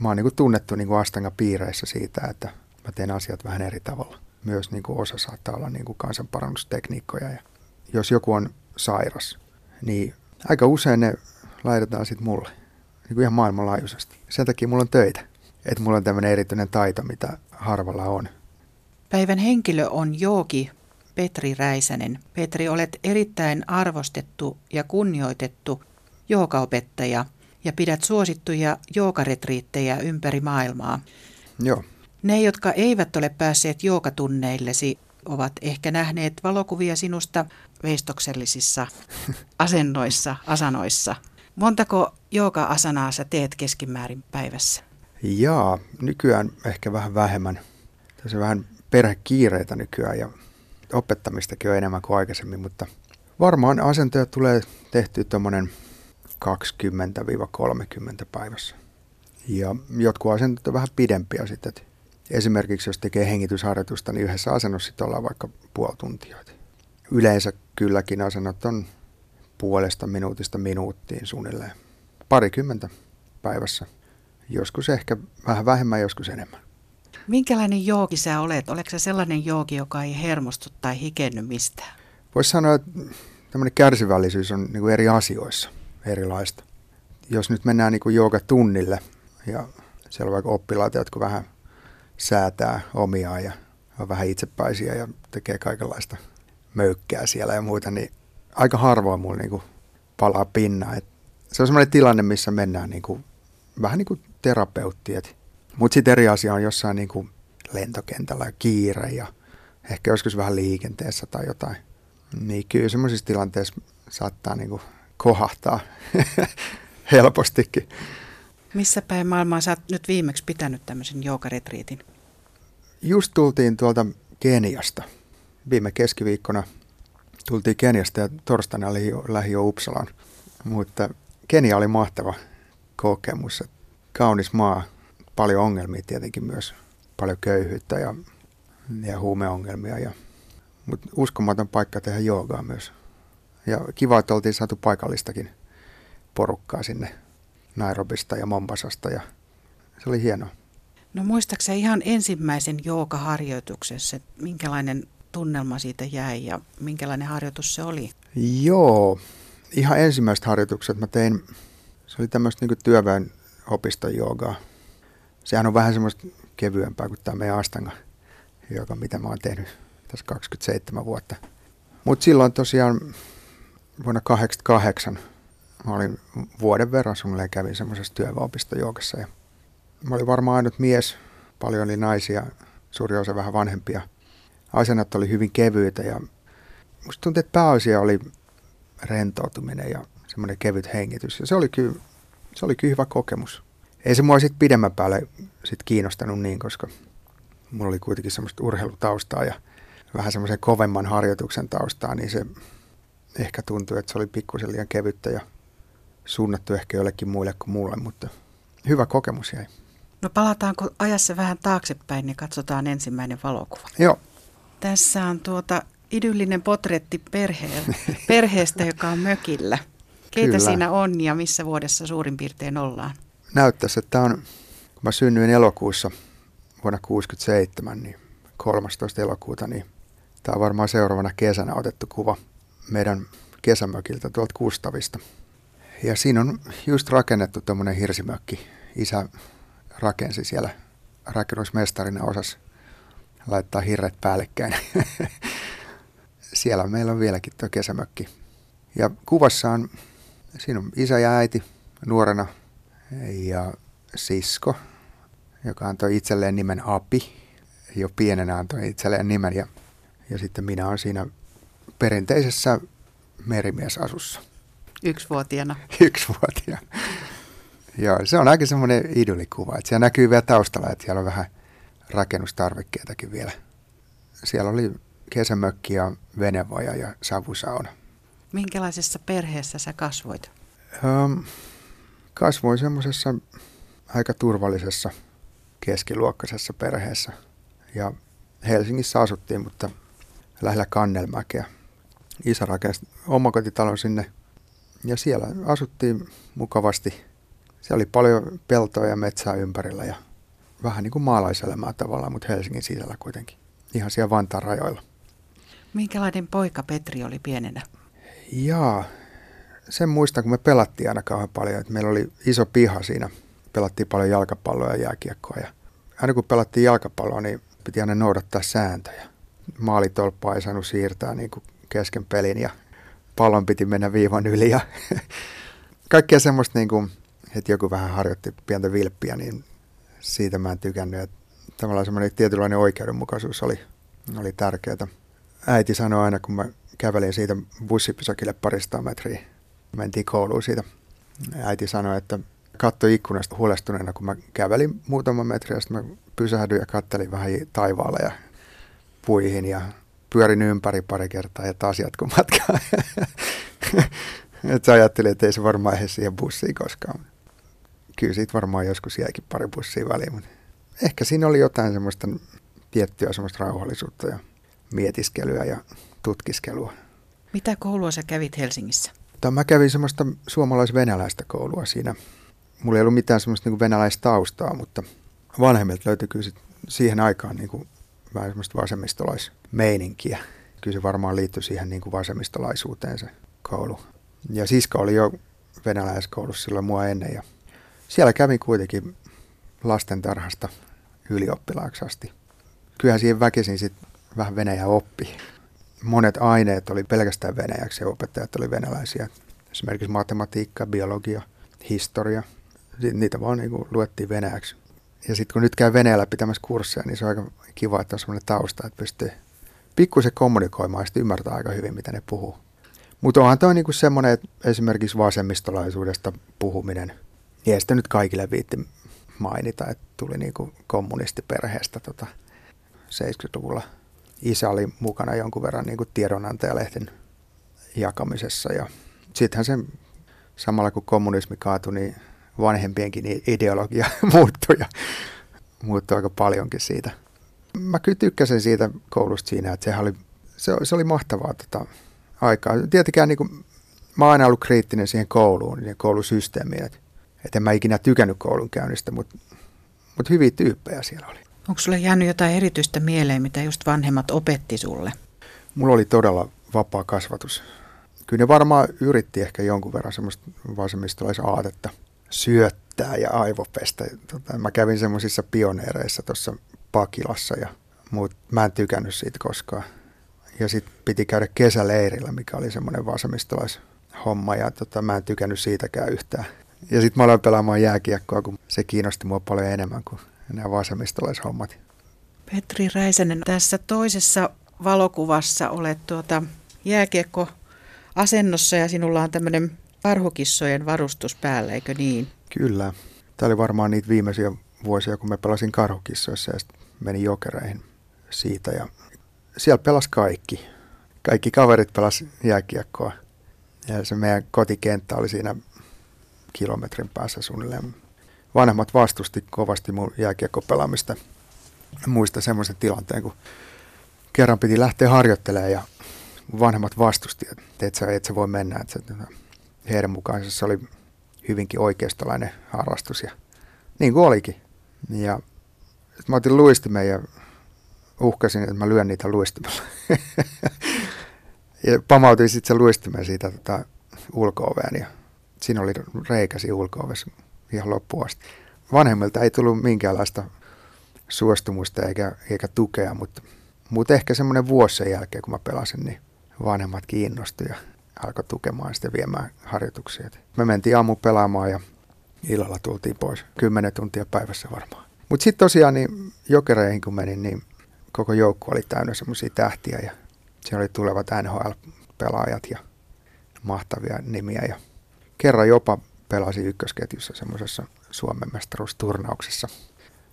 mä oon niin kuin tunnettu niin kuin Astanga-piireissä siitä, että mä teen asiat vähän eri tavalla. Myös niin kuin osa saattaa olla niin kuin kansanparannustekniikkoja. Ja jos joku on sairas, niin aika usein ne laitetaan sitten mulle. Niin kuin ihan maailmanlaajuisesti. Sen takia mulla on töitä. Että mulla on tämmöinen erityinen taito, mitä harvalla on. Päivän henkilö on Jooki Petri Räisänen. Petri, olet erittäin arvostettu ja kunnioitettu joogaopettaja ja pidät suosittuja joogaretriittejä ympäri maailmaa. Joo. Ne, jotka eivät ole päässeet joogatunneillesi, ovat ehkä nähneet valokuvia sinusta veistoksellisissa asennoissa, asanoissa. Montako jooga-asanaa sä teet keskimäärin päivässä? Jaa, nykyään ehkä vähän vähemmän. Tässä on vähän perhekiireitä nykyään ja opettamistakin on enemmän kuin aikaisemmin, mutta varmaan asentoja tulee tehty tuommoinen 20-30 päivässä. Ja jotkut asentot on vähän pidempiä sitten. Esimerkiksi jos tekee hengitysharjoitusta, niin yhdessä asennossa sitten ollaan vaikka puoli tuntia. Yleensä kylläkin asennot on puolesta minuutista minuuttiin suunnilleen. Parikymmentä päivässä. Joskus ehkä vähän vähemmän, joskus enemmän. Minkälainen joogi sä olet? Oletko sä sellainen joogi, joka ei hermostu tai hikenny mistään? Voisi sanoa, että tämmöinen kärsivällisyys on niin kuin eri asioissa erilaista. Jos nyt mennään niin kuin tunnille ja siellä on vaikka oppilaita, jotka vähän säätää omiaan ja on vähän itsepäisiä ja tekee kaikenlaista möykkää siellä ja muuta, niin aika harvoin mulla niin palaa pinnaa. Et se on semmoinen tilanne, missä mennään niin kuin, vähän niin kuin terapeutti. Mutta sitten eri asia on jossain niin kuin lentokentällä kiire ja ehkä joskus vähän liikenteessä tai jotain. Niin kyllä semmoisissa tilanteissa saattaa niin kuin kohahtaa helpostikin. Missä päin maailmaa sä oot nyt viimeksi pitänyt tämmöisen joogaretriitin? Just tultiin tuolta Keniasta. Viime keskiviikkona tultiin Keniasta ja torstaina oli jo, lähi jo Uppsalaan. Mutta Kenia oli mahtava kokemus. Kaunis maa, paljon ongelmia tietenkin myös. Paljon köyhyyttä ja, ja huumeongelmia. Ja, mutta uskomaton paikka tehdä joogaa myös. Ja kiva, että oltiin saatu paikallistakin porukkaa sinne Nairobista ja Mombasasta ja se oli hienoa. No muistaaksä ihan ensimmäisen joogaharjoituksessa, että minkälainen tunnelma siitä jäi ja minkälainen harjoitus se oli? Joo, ihan ensimmäiset harjoitukset mä tein, se oli tämmöistä niin työväen opiston joogaa. Sehän on vähän semmoista kevyempää kuin tämä meidän Astanga joka mitä mä oon tehnyt tässä 27 vuotta. Mutta silloin tosiaan vuonna 1988 mä olin vuoden verran suunnilleen kävin semmoisessa työväenopistojoukassa ja mä olin varmaan ainut mies, paljon oli naisia, suuri osa vähän vanhempia. Asennat oli hyvin kevyitä ja musta tuntui, että pääasia oli rentoutuminen ja semmoinen kevyt hengitys. Ja se oli kyllä, se oli kyllä hyvä kokemus. Ei se mua sitten pidemmän päälle sit kiinnostanut niin, koska mulla oli kuitenkin semmoista urheilutaustaa ja vähän semmoisen kovemman harjoituksen taustaa, niin se ehkä tuntui, että se oli pikkusen liian kevyttä ja suunnattu ehkä jollekin muille kuin mulle, mutta hyvä kokemus jäi. No palataanko ajassa vähän taaksepäin, niin katsotaan ensimmäinen valokuva. Joo. Tässä on tuota idyllinen potretti perhe, perheestä, joka on mökillä. Keitä Kyllä. siinä on ja missä vuodessa suurin piirtein ollaan? Näyttäisi, että on, kun mä synnyin elokuussa vuonna 1967, niin 13. elokuuta, niin tämä on varmaan seuraavana kesänä otettu kuva meidän kesämökiltä tuolta Kustavista. Ja siinä on just rakennettu tuommoinen hirsimökki. Isä rakensi siellä rakennusmestarina osas laittaa hirret päällekkäin. siellä meillä on vieläkin tuo kesämökki. Ja kuvassa on, siinä on isä ja äiti nuorena ja sisko, joka antoi itselleen nimen Api. Jo pienenä antoi itselleen nimen ja, ja sitten minä olen siinä perinteisessä merimiesasussa. Yksivuotiaana. Yksivuotiaana. Joo, se on aika semmoinen idolikuva. Että siellä näkyy vielä taustalla, että siellä on vähän rakennustarvikkeitakin vielä. Siellä oli kesämökki ja venevoja ja savusauna. Minkälaisessa perheessä sä kasvoit? Um, kasvoin semmoisessa aika turvallisessa keskiluokkaisessa perheessä. Ja Helsingissä asuttiin, mutta lähellä Kannelmäkeä. Isä rakensi omakotitalon sinne ja siellä asuttiin mukavasti siellä oli paljon peltoa ja metsää ympärillä ja vähän niin kuin maalaiselämää tavallaan, mutta Helsingin sisällä kuitenkin. Ihan siellä Vantaan rajoilla. Minkälainen poika Petri oli pienenä? Jaa, sen muistan, kun me pelattiin aina kauhean paljon. Että meillä oli iso piha siinä. Pelattiin paljon jalkapalloa ja jääkiekkoa. Ja aina kun pelattiin jalkapalloa, niin piti aina noudattaa sääntöjä. Maalitolppaa ei saanut siirtää niin kuin kesken pelin ja pallon piti mennä viivan yli. Ja kaikkea semmoista, niin kuin, että joku vähän harjoitti pientä vilppiä, niin siitä mä en tykännyt. Että tavallaan semmoinen tietynlainen oikeudenmukaisuus oli, oli tärkeää. Äiti sanoi aina, kun mä kävelin siitä bussipysäkille parista metriä, mentiin kouluun siitä. Äiti sanoi, että katsoi ikkunasta huolestuneena, kun mä kävelin muutama metri ja sitten mä pysähdyin ja kattelin vähän taivaalle ja puihin ja pyörin ympäri pari kertaa ja taas jatkuu matkaa. että ajattelin, että ei se varmaan ehdi siihen bussiin koskaan. Kyllä siitä varmaan joskus jäikin pari bussia väliin, mutta ehkä siinä oli jotain semmoista tiettyä semmoista rauhallisuutta ja mietiskelyä ja tutkiskelua. Mitä koulua sä kävit Helsingissä? Tai mä kävin semmoista suomalais-venäläistä koulua siinä. Mulla ei ollut mitään semmoista niin venäläistaustaa, mutta vanhemmilta löytyi kyllä sit siihen aikaan niin kuin vähän semmoista vasemmistolaismeininkiä. Kyllä se varmaan liittyi siihen niin kuin vasemmistolaisuuteen se koulu. Ja sisko oli jo venäläiskoulussa silloin mua ennen ja siellä kävin kuitenkin lastentarhasta ylioppilaaksi asti. Kyllähän siihen väkisin sitten vähän venäjä oppi. Monet aineet oli pelkästään venäjäksi ja opettajat oli venäläisiä. Esimerkiksi matematiikka, biologia, historia. Niitä vaan niin luettiin venäjäksi. Ja sitten kun nyt käy Venäjällä pitämässä kursseja, niin se on aika kiva, että on semmoinen tausta, että pystyy pikkusen kommunikoimaan ja sitten ymmärtää aika hyvin, mitä ne puhuu. Mutta onhan toi niinku semmoinen, että esimerkiksi vasemmistolaisuudesta puhuminen, niin ei sitä nyt kaikille viitti mainita, että tuli niinku kommunistiperheestä tota 70-luvulla. Isä oli mukana jonkun verran niinku tiedonantajalehden jakamisessa ja sittenhän se samalla kun kommunismi kaatui, niin vanhempienkin ideologia muuttui ja muuttui aika paljonkin siitä. Mä kyllä tykkäsin siitä koulusta siinä, että sehän oli, se, se oli mahtavaa tota, aikaa. Tietenkään niin kuin, mä oon aina ollut kriittinen siihen kouluun ja koulusysteemiin, että, että en mä ikinä tykännyt koulun käynnistä, mutta, mutta hyviä tyyppejä siellä oli. Onko sulle jäänyt jotain erityistä mieleen, mitä just vanhemmat opetti sulle? Mulla oli todella vapaa kasvatus. Kyllä ne varmaan yritti ehkä jonkun verran semmoista vasemmistolaisaatetta – syöttää ja aivopestä. Tota, mä kävin semmoisissa pioneereissa tuossa Pakilassa, ja, mutta mä en tykännyt siitä koskaan. Ja sitten piti käydä kesäleirillä, mikä oli semmoinen vasemmistolaishomma, ja tota, mä en tykännyt siitäkään yhtään. Ja sitten mä aloin pelaamaan jääkiekkoa, kun se kiinnosti mua paljon enemmän kuin nämä vasemmistolaishommat. Petri Räisänen, tässä toisessa valokuvassa olet tuota jääkiekko asennossa ja sinulla on tämmöinen karhukissojen varustus päällä, eikö niin? Kyllä. Tämä oli varmaan niitä viimeisiä vuosia, kun me pelasin karhukissoissa ja menin jokereihin siitä. Ja siellä pelas kaikki. Kaikki kaverit pelas jääkiekkoa. Ja se meidän kotikenttä oli siinä kilometrin päässä suunnilleen. Vanhemmat vastusti kovasti mun jääkiekkopelaamista. Muista semmoisen tilanteen, kun kerran piti lähteä harjoittelemaan ja vanhemmat vastusti, että et sä, et sä voi mennä, että sä, heidän mukaansa se oli hyvinkin oikeistolainen harrastus ja niin kuin olikin. Ja mä otin luistimen ja uhkasin, että mä lyön niitä luistimella. ja pamautin sitten se luistimen siitä tota, ulko ja siinä oli reikä siinä ulko ihan loppuun asti. Vanhemmilta ei tullut minkäänlaista suostumusta eikä, eikä tukea, mutta, mutta ehkä semmoinen vuosi sen jälkeen, kun mä pelasin, niin vanhemmat kiinnostuivat alkoi tukemaan sitten viemään harjoituksia. Me mentiin aamu pelaamaan ja illalla tultiin pois. Kymmenen tuntia päivässä varmaan. Mutta sitten tosiaan niin jokereihin kun menin, niin koko joukko oli täynnä semmoisia tähtiä ja siellä oli tulevat NHL-pelaajat ja mahtavia nimiä. Ja kerran jopa pelasi ykkösketjussa semmoisessa Suomen mestaruusturnauksessa.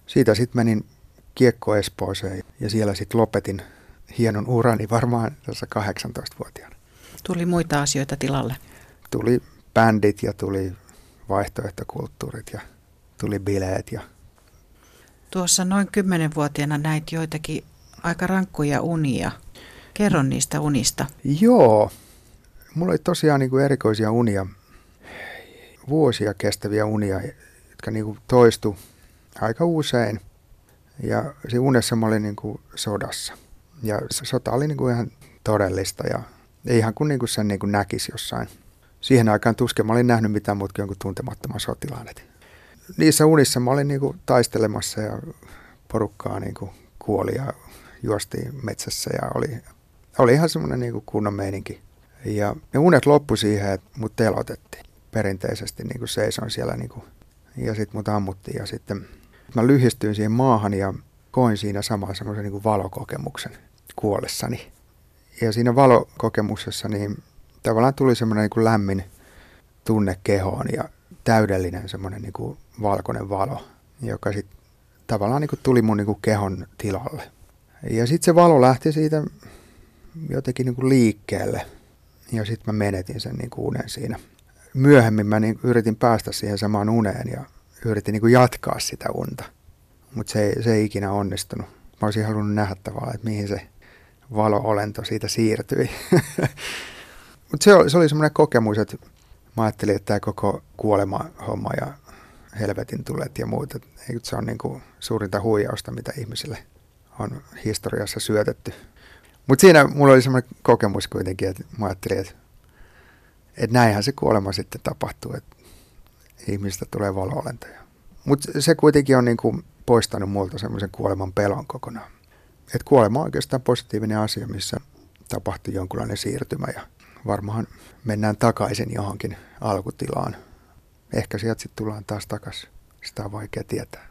Siitä sitten menin Kiekko Espooseen ja siellä sitten lopetin hienon urani varmaan tässä 18-vuotiaana. Tuli muita asioita tilalle? Tuli bändit ja tuli vaihtoehtokulttuurit ja tuli bileet. Ja... Tuossa noin kymmenenvuotiaana näit joitakin aika rankkuja unia. Kerro niistä unista. Joo. Mulla oli tosiaan niin kuin erikoisia unia, vuosia kestäviä unia, jotka niin kuin toistu aika usein. Ja siinä unessa mä olin niin kuin sodassa. Ja sota oli niin kuin ihan todellista ja ihan kuin, niin kuin sen niin kuin näkisi jossain. Siihen aikaan tuskin mä olin nähnyt mitään muuta kuin jonkun tuntemattoman sotilaan. Et niissä unissa mä olin niin kuin taistelemassa ja porukkaa niin kuin kuoli ja juostiin metsässä ja oli, oli ihan semmoinen niin kunnon meininki. Ja ne unet loppui siihen, että mut telotettiin. Perinteisesti niin kuin seison siellä niin kuin, ja sitten mut ammuttiin ja sitten mä lyhistyin siihen maahan ja koin siinä samaa semmoisen niin valokokemuksen kuollessani. Ja siinä valokokemuksessa niin tavallaan tuli semmoinen niin kuin lämmin tunne kehoon ja täydellinen semmoinen niin kuin valkoinen valo, joka sitten tavallaan niin kuin tuli mun niin kuin kehon tilalle. Ja sitten se valo lähti siitä jotenkin niin kuin liikkeelle ja sitten mä menetin sen niin kuin unen siinä. Myöhemmin mä niin yritin päästä siihen samaan uneen ja yritin niin kuin jatkaa sitä unta, mutta se, se ei ikinä onnistunut. Mä olisin halunnut nähdä tavallaan, että mihin se valo-olento siitä siirtyi. mutta se oli, se oli semmoinen kokemus, että mä ajattelin, että tämä koko kuolema-homma ja helvetin tulet ja muut, että se on niin kuin suurinta huijausta, mitä ihmisille on historiassa syötetty. Mutta siinä mulla oli semmoinen kokemus kuitenkin, että mä ajattelin, että, että näinhän se kuolema sitten tapahtuu, että ihmistä tulee valo-olentoja. Mutta se kuitenkin on niin kuin poistanut multa semmoisen kuoleman pelon kokonaan. Että kuolema on oikeastaan positiivinen asia, missä tapahtuu jonkunlainen siirtymä ja varmaan mennään takaisin johonkin alkutilaan. Ehkä sieltä sitten tullaan taas takaisin. Sitä on vaikea tietää.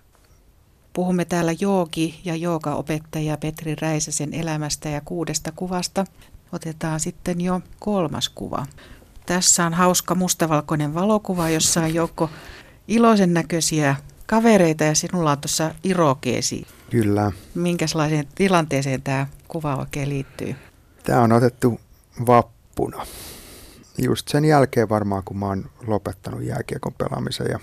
Puhumme täällä joogi- ja joogaopettaja Petri Räisäsen elämästä ja kuudesta kuvasta. Otetaan sitten jo kolmas kuva. Tässä on hauska mustavalkoinen valokuva, jossa on joukko iloisen näköisiä kavereita ja sinulla on tuossa irokeesi. Kyllä. Minkälaiseen tilanteeseen tämä kuva oikein liittyy? Tämä on otettu vappuna. Just sen jälkeen varmaan, kun mä oon lopettanut jääkiekon pelaamisen ja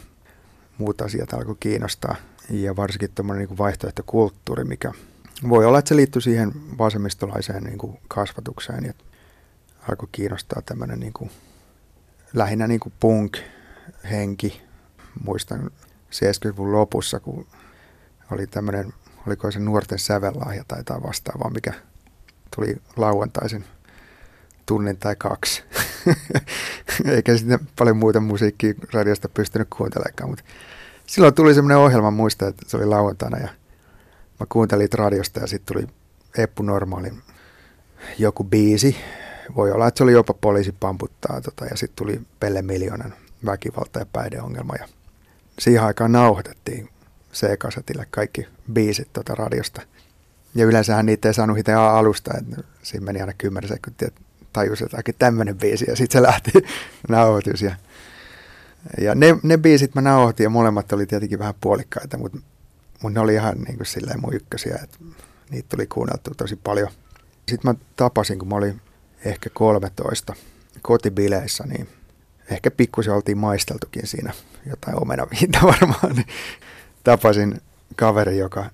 muut asiat alkoi kiinnostaa. Ja varsinkin tuommoinen niin vaihtoehtokulttuuri, mikä voi olla, että se liittyy siihen vasemmistolaiseen niin kuin kasvatukseen. Ja alkoi kiinnostaa tämmöinen niin kuin, lähinnä niin kuin punk-henki. Muistan 70-luvun lopussa, kun oli tämmöinen, oliko se nuorten sävellahja tai jotain vastaavaa, mikä tuli lauantaisin tunnin tai kaksi. Eikä sitten paljon muuta musiikkia radiosta pystynyt kuuntelemaan, mutta silloin tuli semmoinen ohjelma, muista, että se oli lauantaina ja mä kuuntelin radiosta ja sitten tuli Eppu Normaalin joku biisi. Voi olla, että se oli jopa poliisi pamputtaa tota, ja sitten tuli Pelle Miljoonan väkivalta ja päihdeongelma ja siihen aikaan nauhoitettiin C-kasetille kaikki biisit tuota radiosta. Ja yleensähän niitä ei saanut itse alusta, että siinä meni aina 10 sekuntia, että tajusi, oikein tämmöinen biisi ja sitten se lähti nauhoitus. Ja, ja ne, ne biisit mä nauhoitin ja molemmat oli tietenkin vähän puolikkaita, mutta, mutta ne oli ihan niin kuin silleen mun ykkösiä, että niitä tuli kuunneltu tosi paljon. Sitten mä tapasin, kun mä olin ehkä 13 kotibileissä, niin ehkä pikkusen oltiin maisteltukin siinä jotain omenaviintä varmaan. Niin tapasin kaveri, joka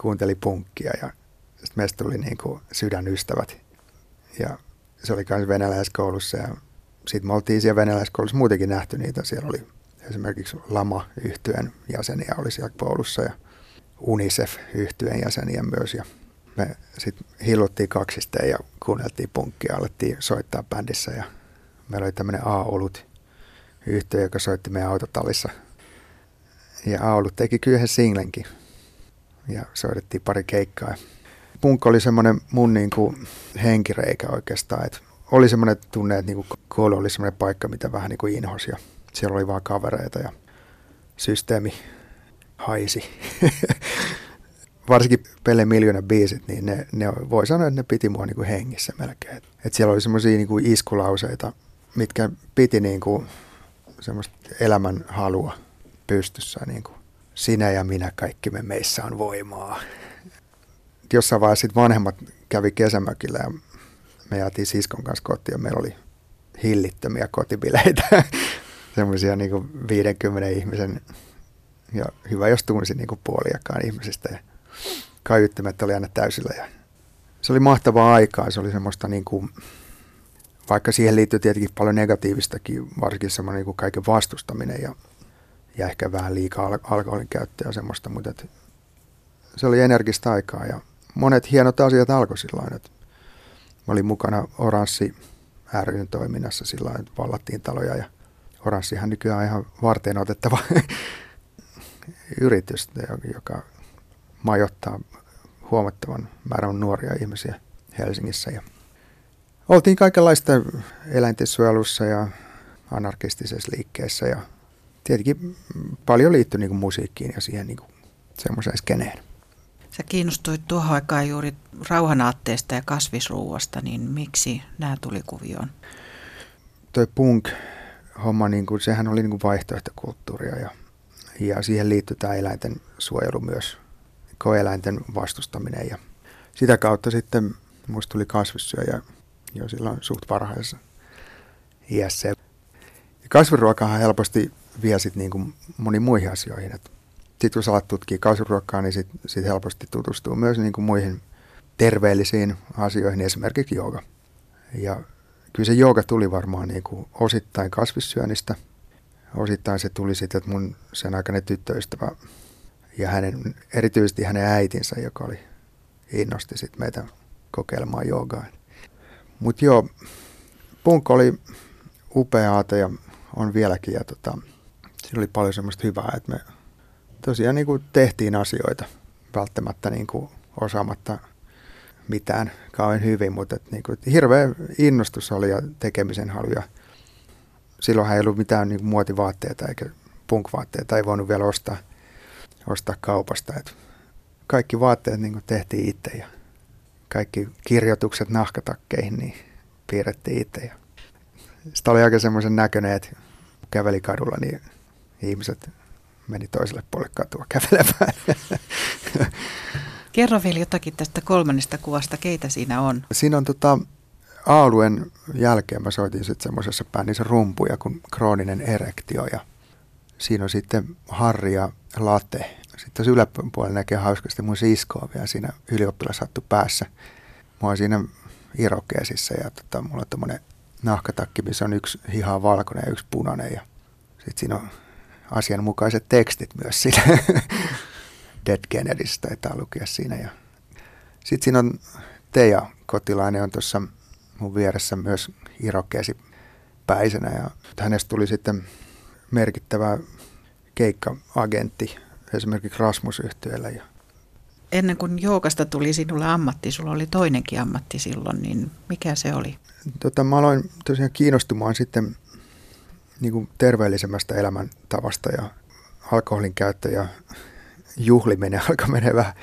kuunteli punkkia ja sitten meistä tuli niin kuin sydänystävät. Ja se oli myös venäläiskoulussa ja sitten me oltiin siellä venäläiskoulussa muutenkin nähty niitä. Siellä oli esimerkiksi lama yhtyeen jäseniä oli siellä koulussa ja unicef yhtyeen jäseniä myös. Ja me sitten hilluttiin kaksisteen ja kuunneltiin punkkia, alettiin soittaa bändissä ja meillä oli tämmöinen A-olut yhtiö, joka soitti meidän autotallissa. Ja A-olut teki kyllä yhden singlenkin ja soitettiin pari keikkaa. Punk oli semmoinen mun niin kuin henkireikä oikeastaan, että oli semmoinen tunne, että niin kuin koulu oli semmoinen paikka, mitä vähän niin kuin inhosi ja siellä oli vaan kavereita ja systeemi haisi. Varsinkin Pelle Miljoona biisit, niin ne, ne voi sanoa, että ne piti mua niin kuin hengissä melkein. Et siellä oli semmoisia niin iskulauseita, mitkä piti niin kuin semmoista elämän halua pystyssä. Niin kuin, Sinä ja minä, kaikki me meissä on voimaa. Jossain vaiheessa sit vanhemmat kävi kesämökillä ja me jäätiin siskon kanssa kotiin ja meillä oli hillittömiä kotibileitä. semmoisia niin 50 ihmisen ja hyvä, jos tunsi niin puoliakaan ihmisistä. Ja kaiuttimet oli aina täysillä. Ja se oli mahtavaa aikaa. Se oli semmoista niin kuin, vaikka siihen liittyy tietenkin paljon negatiivistakin, varsinkin semmoinen niin kaiken vastustaminen ja, ja ehkä vähän liikaa al- alkoholin käyttöä ja semmoista, mutta et se oli energistä aikaa ja monet hienot asiat alkoi silloin, että mä olin mukana Oranssi ryn toiminnassa silloin, että vallattiin taloja ja Oranssihan nykyään on ihan varten otettava yritys, joka majoittaa huomattavan määrän nuoria ihmisiä Helsingissä. Ja oltiin kaikenlaista eläintensuojelussa ja anarkistisessa liikkeessä ja tietenkin paljon liittyi niin kuin musiikkiin ja siihen niin kuin semmoiseen skeneen. Sä kiinnostuit tuohon aikaan juuri rauhanaatteesta ja kasvisruuasta, niin miksi nämä tuli kuvioon? Toi punk-homma, niin kuin, sehän oli niin kuin vaihtoehtokulttuuria ja, ja siihen liittyy tämä eläinten suojelu myös, koeläinten vastustaminen ja sitä kautta sitten musta tuli kasvissyöjä jo silloin suht varhaisessa iässä. Ja kasviruokahan helposti vie sitten niin kuin moniin muihin asioihin. Sitten kun sä alat tutkia kasviruokaa, niin sitten sit helposti tutustuu myös niin kuin muihin terveellisiin asioihin, esimerkiksi jooga. Ja kyllä se jooga tuli varmaan niin kuin osittain kasvissyönnistä. Osittain se tuli sitten, että mun sen aikainen tyttöystävä ja hänen, erityisesti hänen äitinsä, joka oli innosti sitten meitä kokeilemaan joogaa. Mutta joo, punk oli upea aate ja on vieläkin. Ja tota, siinä oli paljon semmoista hyvää, että me tosiaan niin kuin tehtiin asioita välttämättä niin kuin osaamatta mitään kauhean hyvin, mutta että niin kuin, hirveä innostus oli ja tekemisen halu. Ja silloinhan ei ollut mitään niin kuin muotivaatteita eikä punkvaatteita, ei voinut vielä ostaa, ostaa kaupasta. Et kaikki vaatteet niin kuin tehtiin itse ja kaikki kirjoitukset nahkatakkeihin niin piirrettiin itse. Ja sitä oli aika semmoisen näköinen, että käveli kadulla, niin ihmiset meni toiselle puolelle katua kävelemään. Kerro vielä jotakin tästä kolmannesta kuvasta, keitä siinä on? Siinä on tota, Aaluen jälkeen mä soitin sitten semmoisessa bändissä rumpuja kuin krooninen erektio ja siinä on sitten Harri ja Late. Sitten tässä yläpuolella näkee hauskasti mun siskoa vielä siinä ylioppilashattu päässä. Mä oon siinä irokeesissä ja tota, mulla on tommonen nahkatakki, missä on yksi hiha valkoinen ja yksi punainen ja sitten siinä on asianmukaiset tekstit myös siinä. Dead Kennedystä taitaa lukea siinä. Ja sitten siinä on Teija Kotilainen on tuossa mun vieressä myös irokeesi päisenä ja hänestä tuli sitten merkittävä keikka-agentti esimerkiksi rasmus ja Ennen kuin joukasta tuli sinulle ammatti, sulla oli toinenkin ammatti silloin, niin mikä se oli? Tota, mä aloin tosiaan kiinnostumaan sitten niin kuin terveellisemmästä elämäntavasta ja alkoholin käyttö ja juhliminen alkoi mennä vähän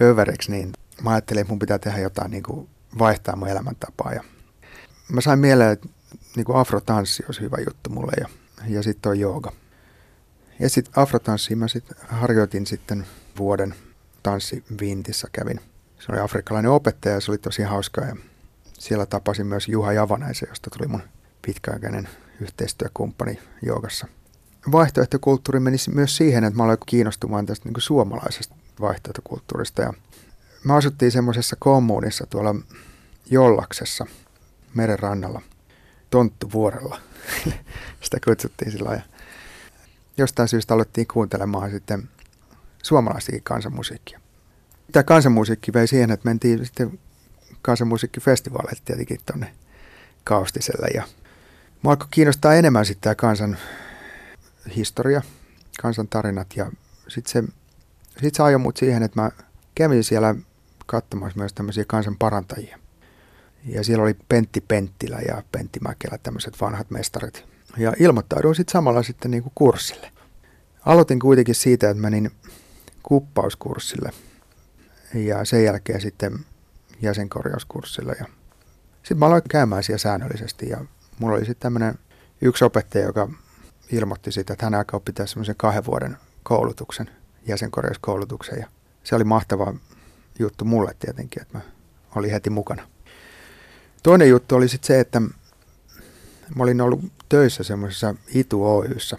övereksi, niin mä ajattelin, että mun pitää tehdä jotain niin kuin vaihtaa mun elämäntapaa. Ja mä sain mieleen, että niin kuin afrotanssi olisi hyvä juttu mulle ja, ja sitten toi jooga. Ja sitten afrotanssi mä sitten harjoitin sitten vuoden tanssi Vintissä kävin. Se oli afrikkalainen opettaja ja se oli tosi hauskaa ja siellä tapasin myös Juha Javanaisen, josta tuli mun pitkäaikainen yhteistyökumppani joogassa. Vaihtoehtokulttuuri meni myös siihen, että mä aloin kiinnostumaan tästä niin suomalaisesta vaihtoehtokulttuurista. Ja mä asuttiin semmoisessa kommunissa tuolla Jollaksessa merenrannalla, Tonttuvuorella. Sitä kutsuttiin sillä ja jostain syystä alettiin kuuntelemaan sitten suomalaisia kansanmusiikkia. Tämä kansanmusiikki vei siihen, että mentiin sitten kansanmusiikkifestivaaleille tietenkin tuonne Kaustiselle ja Mua alkoi kiinnostaa enemmän sitten tämä kansan historia, kansan tarinat ja sitten se, sit se ajoi mut siihen, että mä kävin siellä katsomassa myös tämmöisiä kansan parantajia. Ja siellä oli Pentti Penttilä ja Pentti Mäkelä, tämmöiset vanhat mestarit. Ja ilmoittauduin sitten samalla sitten niinku kurssille. Aloitin kuitenkin siitä, että menin kuppauskurssille ja sen jälkeen sitten jäsenkorjauskurssille. Ja sitten mä aloin käymään siellä säännöllisesti ja mulla oli sitten tämmöinen yksi opettaja, joka ilmoitti siitä, että hän aikoo pitää semmoisen kahden vuoden koulutuksen, jäsenkorjauskoulutuksen. Ja se oli mahtava juttu mulle tietenkin, että mä olin heti mukana. Toinen juttu oli sitten se, että mä olin ollut töissä semmoisessa Itu Oyssä,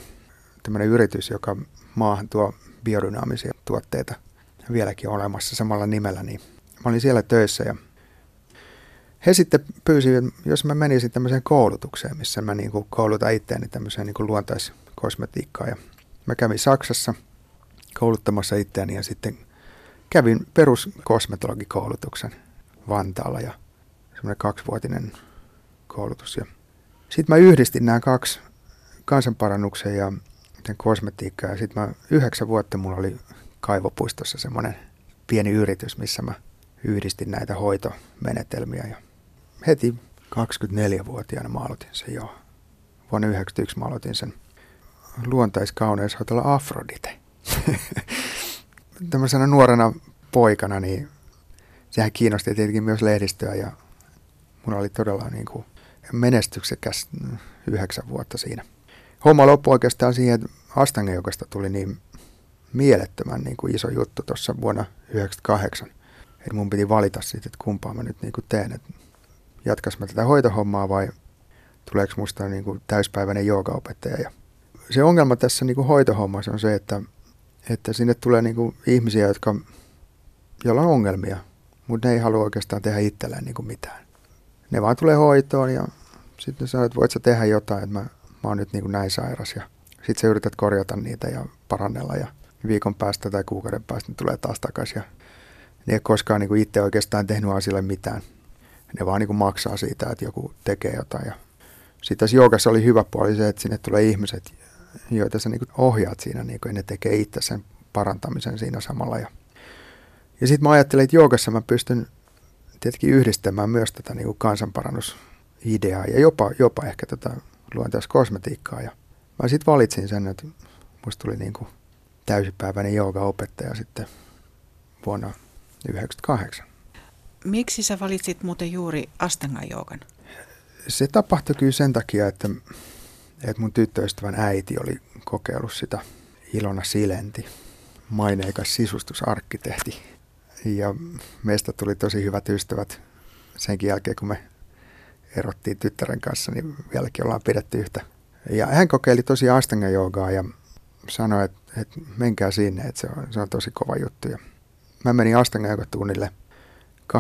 tämmöinen yritys, joka maahan tuo biodynaamisia tuotteita vieläkin olemassa samalla nimellä, niin mä olin siellä töissä ja he sitten pyysivät, jos mä menisin tämmöiseen koulutukseen, missä mä niin kuin koulutan itseäni tämmöiseen niin kuin luontaiskosmetiikkaan. Ja mä kävin Saksassa kouluttamassa itseäni ja sitten kävin peruskosmetologikoulutuksen Vantaalla ja semmoinen kaksivuotinen koulutus. Ja sitten mä yhdistin nämä kaksi kansanparannuksen ja kosmetiikkaa. Ja sitten mä yhdeksän vuotta mulla oli Kaivopuistossa semmoinen pieni yritys, missä mä yhdistin näitä hoitomenetelmiä. Ja heti 24-vuotiaana mä aloitin sen jo. Vuonna 1991 mä aloitin sen luontaiskauneushoitolla Afrodite. Tämmöisenä nuorena poikana, niin sehän kiinnosti tietenkin myös lehdistöä ja mun oli todella niin kuin menestyksekäs yhdeksän vuotta siinä. Homma loppui oikeastaan siihen, että Astangejoukasta tuli niin mielettömän niin kuin iso juttu tuossa vuonna 1998. Että mun piti valita sitten, että kumpaa mä nyt niin kuin teen. Että jatkas mä tätä hoitohommaa vai tuleeko musta niin kuin täyspäiväinen joogaopettaja. Ja se ongelma tässä niin kuin hoitohommassa on se, että, että sinne tulee niin kuin ihmisiä, jotka, joilla on ongelmia, mutta ne ei halua oikeastaan tehdä itselleen niin kuin mitään. Ne vaan tulee hoitoon ja sitten sanoo, että voit sä tehdä jotain, että mä, mä oon nyt niin kuin näin sairas. Ja sitten sä yrität korjata niitä ja parannella ja viikon päästä tai kuukauden päästä ne tulee taas takaisin. Ja ne ei koskaan niin kuin itse oikeastaan tehnyt asialle mitään. Ne vaan niin maksaa siitä, että joku tekee jotain. Ja sitten tässä joogassa oli hyvä puoli se, että sinne tulee ihmiset, joita sä niin ohjaat siinä, niin kuin, ja ne tekee itse sen parantamisen siinä samalla. Ja, ja sitten mä ajattelin, että joogassa mä pystyn tietenkin yhdistämään myös tätä niin kansanparannusideaa ja jopa, jopa ehkä tätä luontaiskosmetiikkaa. Ja mä sitten valitsin sen, että musta tuli niin kuin täysipäiväinen jooga-opettaja sitten vuonna 1998. Miksi sä valitsit muuten juuri Astanga-joogan? Se tapahtui kyllä sen takia, että, että mun tyttöystävän äiti oli kokeillut sitä Ilona Silenti, maineikas sisustusarkkitehti. Ja meistä tuli tosi hyvät ystävät senkin jälkeen, kun me erottiin tyttären kanssa, niin vieläkin ollaan pidetty yhtä. Ja hän kokeili tosi Astanga joogaa ja sanoi, että, että menkää sinne, että se on, se on tosi kova juttu. Ja mä menin Astanga tunnille 21.9.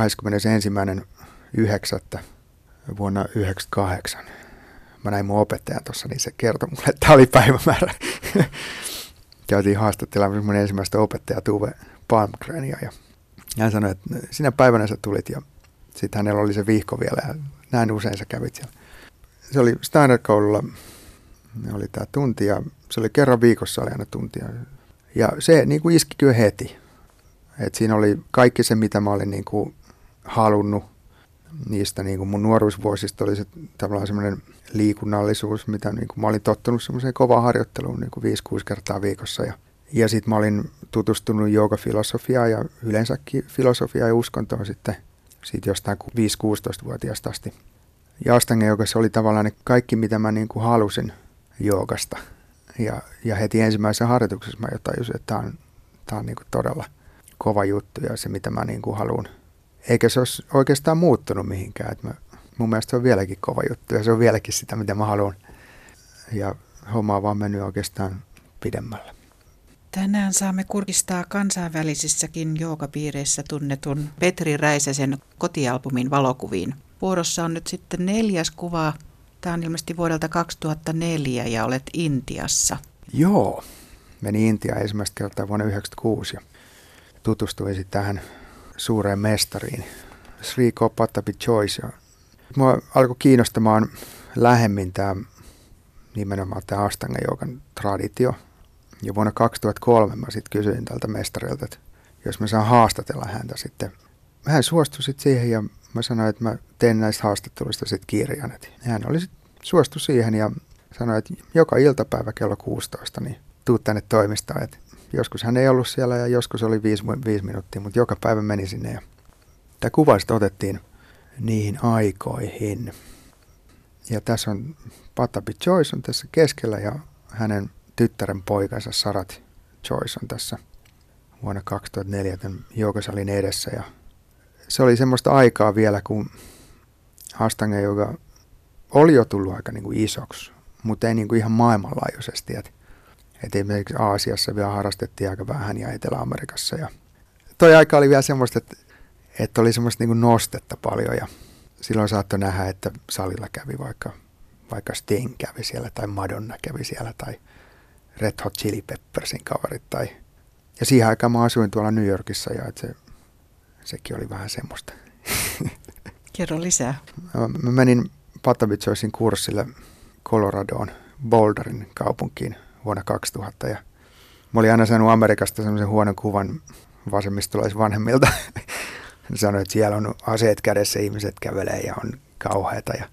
vuonna 1998. Mä näin mun opettajan tuossa, niin se kertoi mulle, että tämä oli päivämäärä. Käytiin haastattelemaan mun ensimmäistä opettajaa Tuve Palmgrenia ja hän sanoi, että sinä päivänä sä tulit ja sitten hänellä oli se vihko vielä ja näin usein sä kävit siellä. Se oli standard-koululla, oli tämä tunti ja se oli kerran viikossa oli aina tuntia. Ja se niin kuin iski kyllä heti. Et siinä oli kaikki se, mitä mä olin niin kuin halunnut niistä niin kuin mun nuoruusvuosista oli se tavallaan semmoinen liikunnallisuus, mitä niin kuin mä olin tottunut semmoiseen kovaan harjoitteluun niin kuin 5-6 kertaa viikossa. Ja, ja sitten mä olin tutustunut joogafilosofiaan ja yleensäkin filosofiaan ja uskontoon sitten siitä jostain 5-16-vuotiaasta asti. Ja Astanga joogassa oli tavallaan ne kaikki, mitä mä niin kuin halusin joogasta. Ja, ja heti ensimmäisessä harjoituksessa mä jo tajusin, että tämä on, tää on niin kuin todella kova juttu ja se, mitä mä niin kuin haluan. Eikä se olisi oikeastaan muuttunut mihinkään. Et mä, mun mielestä se on vieläkin kova juttu ja se on vieläkin sitä, mitä mä haluan. Ja homma on vaan mennyt oikeastaan pidemmälle. Tänään saamme kurkistaa kansainvälisissäkin joogapiireissä tunnetun Petri Räisäsen kotialbumin valokuviin. Vuorossa on nyt sitten neljäs kuva. Tämä on ilmeisesti vuodelta 2004 ja olet Intiassa. Joo, meni Intiaan ensimmäistä kertaa vuonna 1996 ja tutustuin sitten tähän suureen mestariin, Sri Kopatapi Choice. Mua alkoi kiinnostamaan lähemmin tämä nimenomaan tämä Astanga traditio – ja vuonna 2003 mä sitten kysyin tältä mestarilta, että jos mä saan haastatella häntä sitten. Hän suostui sitten siihen ja mä sanoin, että mä teen näistä haastatteluista sitten kirjan. Et hän oli sitten suostu siihen ja sanoi, että joka iltapäivä kello 16 niin tuu tänne toimistoon. Et joskus hän ei ollut siellä ja joskus oli viisi, viisi minuuttia, mutta joka päivä meni sinne. Ja tämä kuva otettiin niihin aikoihin. Ja tässä on Patapi Joyce on tässä keskellä ja hänen tyttären poikansa Sarat Joyce on tässä vuonna 2004 tämän joogasalin edessä. Ja se oli semmoista aikaa vielä, kun Hastanga joka oli jo tullut aika niin kuin isoksi, mutta ei niin kuin ihan maailmanlaajuisesti. Et, et esimerkiksi Aasiassa vielä harrastettiin aika vähän ja Etelä-Amerikassa. Ja toi aika oli vielä semmoista, että, että oli semmoista niin nostetta paljon ja silloin saattoi nähdä, että salilla kävi vaikka, vaikka Sting kävi siellä tai Madonna kävi siellä tai Red Hot Chili Peppersin kaverit. Tai, ja siihen aikaan mä asuin tuolla New Yorkissa ja se, sekin oli vähän semmoista. Kerro lisää. Mä menin Patavichoisin kurssille Coloradoon, Boulderin kaupunkiin vuonna 2000 ja mä olin aina saanut Amerikasta semmoisen huonon kuvan vasemmistolaisvanhemmilta. Ne sanoi, että siellä on aseet kädessä, ihmiset kävelee ja on kauheata. Ja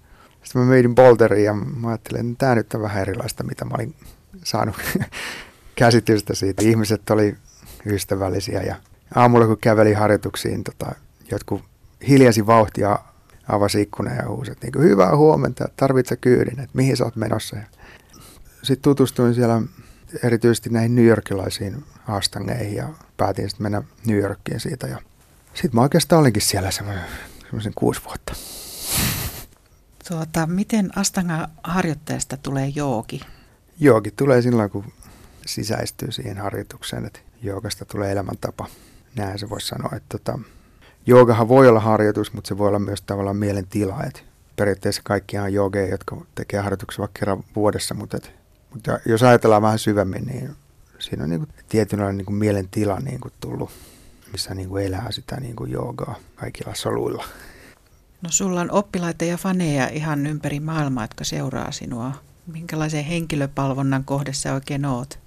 sitten mä menin Boulderin ja mä ajattelin, että tämä nyt on vähän erilaista, mitä mä olin saanut käsitystä siitä. Ihmiset oli ystävällisiä ja aamulla kun kävelin harjoituksiin, tota, jotkut hiljasi vauhtia avasi ikkuna ja huusi, että niin hyvää huomenta, tarvitse kyydin, että mihin sä oot menossa. Sitten tutustuin siellä erityisesti näihin New Yorkilaisiin astangeihin ja päätin sitten mennä New Yorkiin siitä. Ja sitten mä oikeastaan olinkin siellä semmoisen kuusi vuotta. Tuota, miten Astanga harjoittajasta tulee joogi? Joogi tulee silloin, kun sisäistyy siihen harjoitukseen, että joogasta tulee elämäntapa. Näin se voisi sanoa, että tota, joogahan voi olla harjoitus, mutta se voi olla myös tavallaan mielentila. Et periaatteessa kaikkihan joogeja, jotka tekee harjoituksia vaikka kerran vuodessa, mutta, et, mutta jos ajatellaan vähän syvemmin, niin siinä on niin kuin tietynlainen niin kuin mielentila niin kuin tullut, missä niin kuin elää sitä niin kuin joogaa kaikilla soluilla. No sulla on oppilaita ja faneja ihan ympäri maailmaa, jotka seuraa sinua. Minkälaisen henkilöpalvonnan kohdassa oikein oot?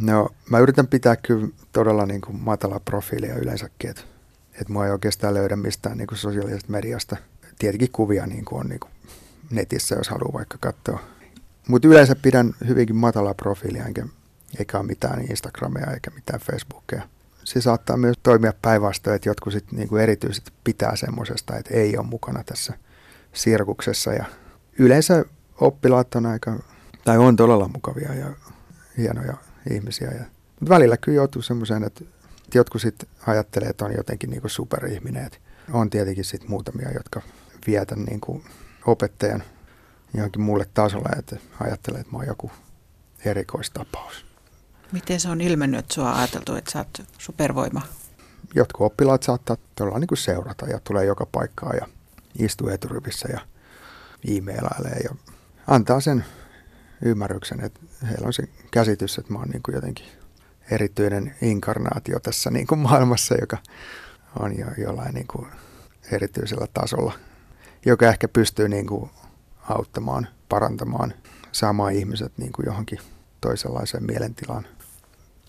No mä yritän pitää kyllä todella niin kuin matala profiilia yleensäkin, että että mua ei oikeastaan löydä mistään niin kuin sosiaalisesta mediasta. Tietenkin kuvia niin kuin on niin kuin netissä, jos haluaa vaikka katsoa. Mutta yleensä pidän hyvinkin matalaa profiilia, enkä, eikä ole mitään Instagramia eikä mitään Facebookia. Se saattaa myös toimia päinvastoin, että jotkut sit niin kuin erityisesti pitää semmoisesta, että ei ole mukana tässä sirkuksessa. Ja yleensä oppilaat on aika, tai on todella mukavia ja hienoja ihmisiä. Ja, mutta välillä kyllä joutuu semmoiseen, että jotkut sitten ajattelee, että on jotenkin niin kuin superihminen. Et on tietenkin sitten muutamia, jotka vietän niin kuin opettajan johonkin muulle tasolle, että ajattelee, että mä oon joku erikoistapaus. Miten se on ilmennyt, että sua on ajateltu, että sä oot supervoima? Jotkut oppilaat saattaa todella niin kuin seurata ja tulee joka paikkaan ja istuu eturyvissä ja e-mailailee ja antaa sen ymmärryksen, että heillä on se käsitys, että mä oon niin kuin jotenkin erityinen inkarnaatio tässä niin kuin maailmassa, joka on jo jollain niin kuin erityisellä tasolla, joka ehkä pystyy niin kuin auttamaan, parantamaan, saamaan ihmiset niin kuin johonkin toisenlaiseen mielentilaan.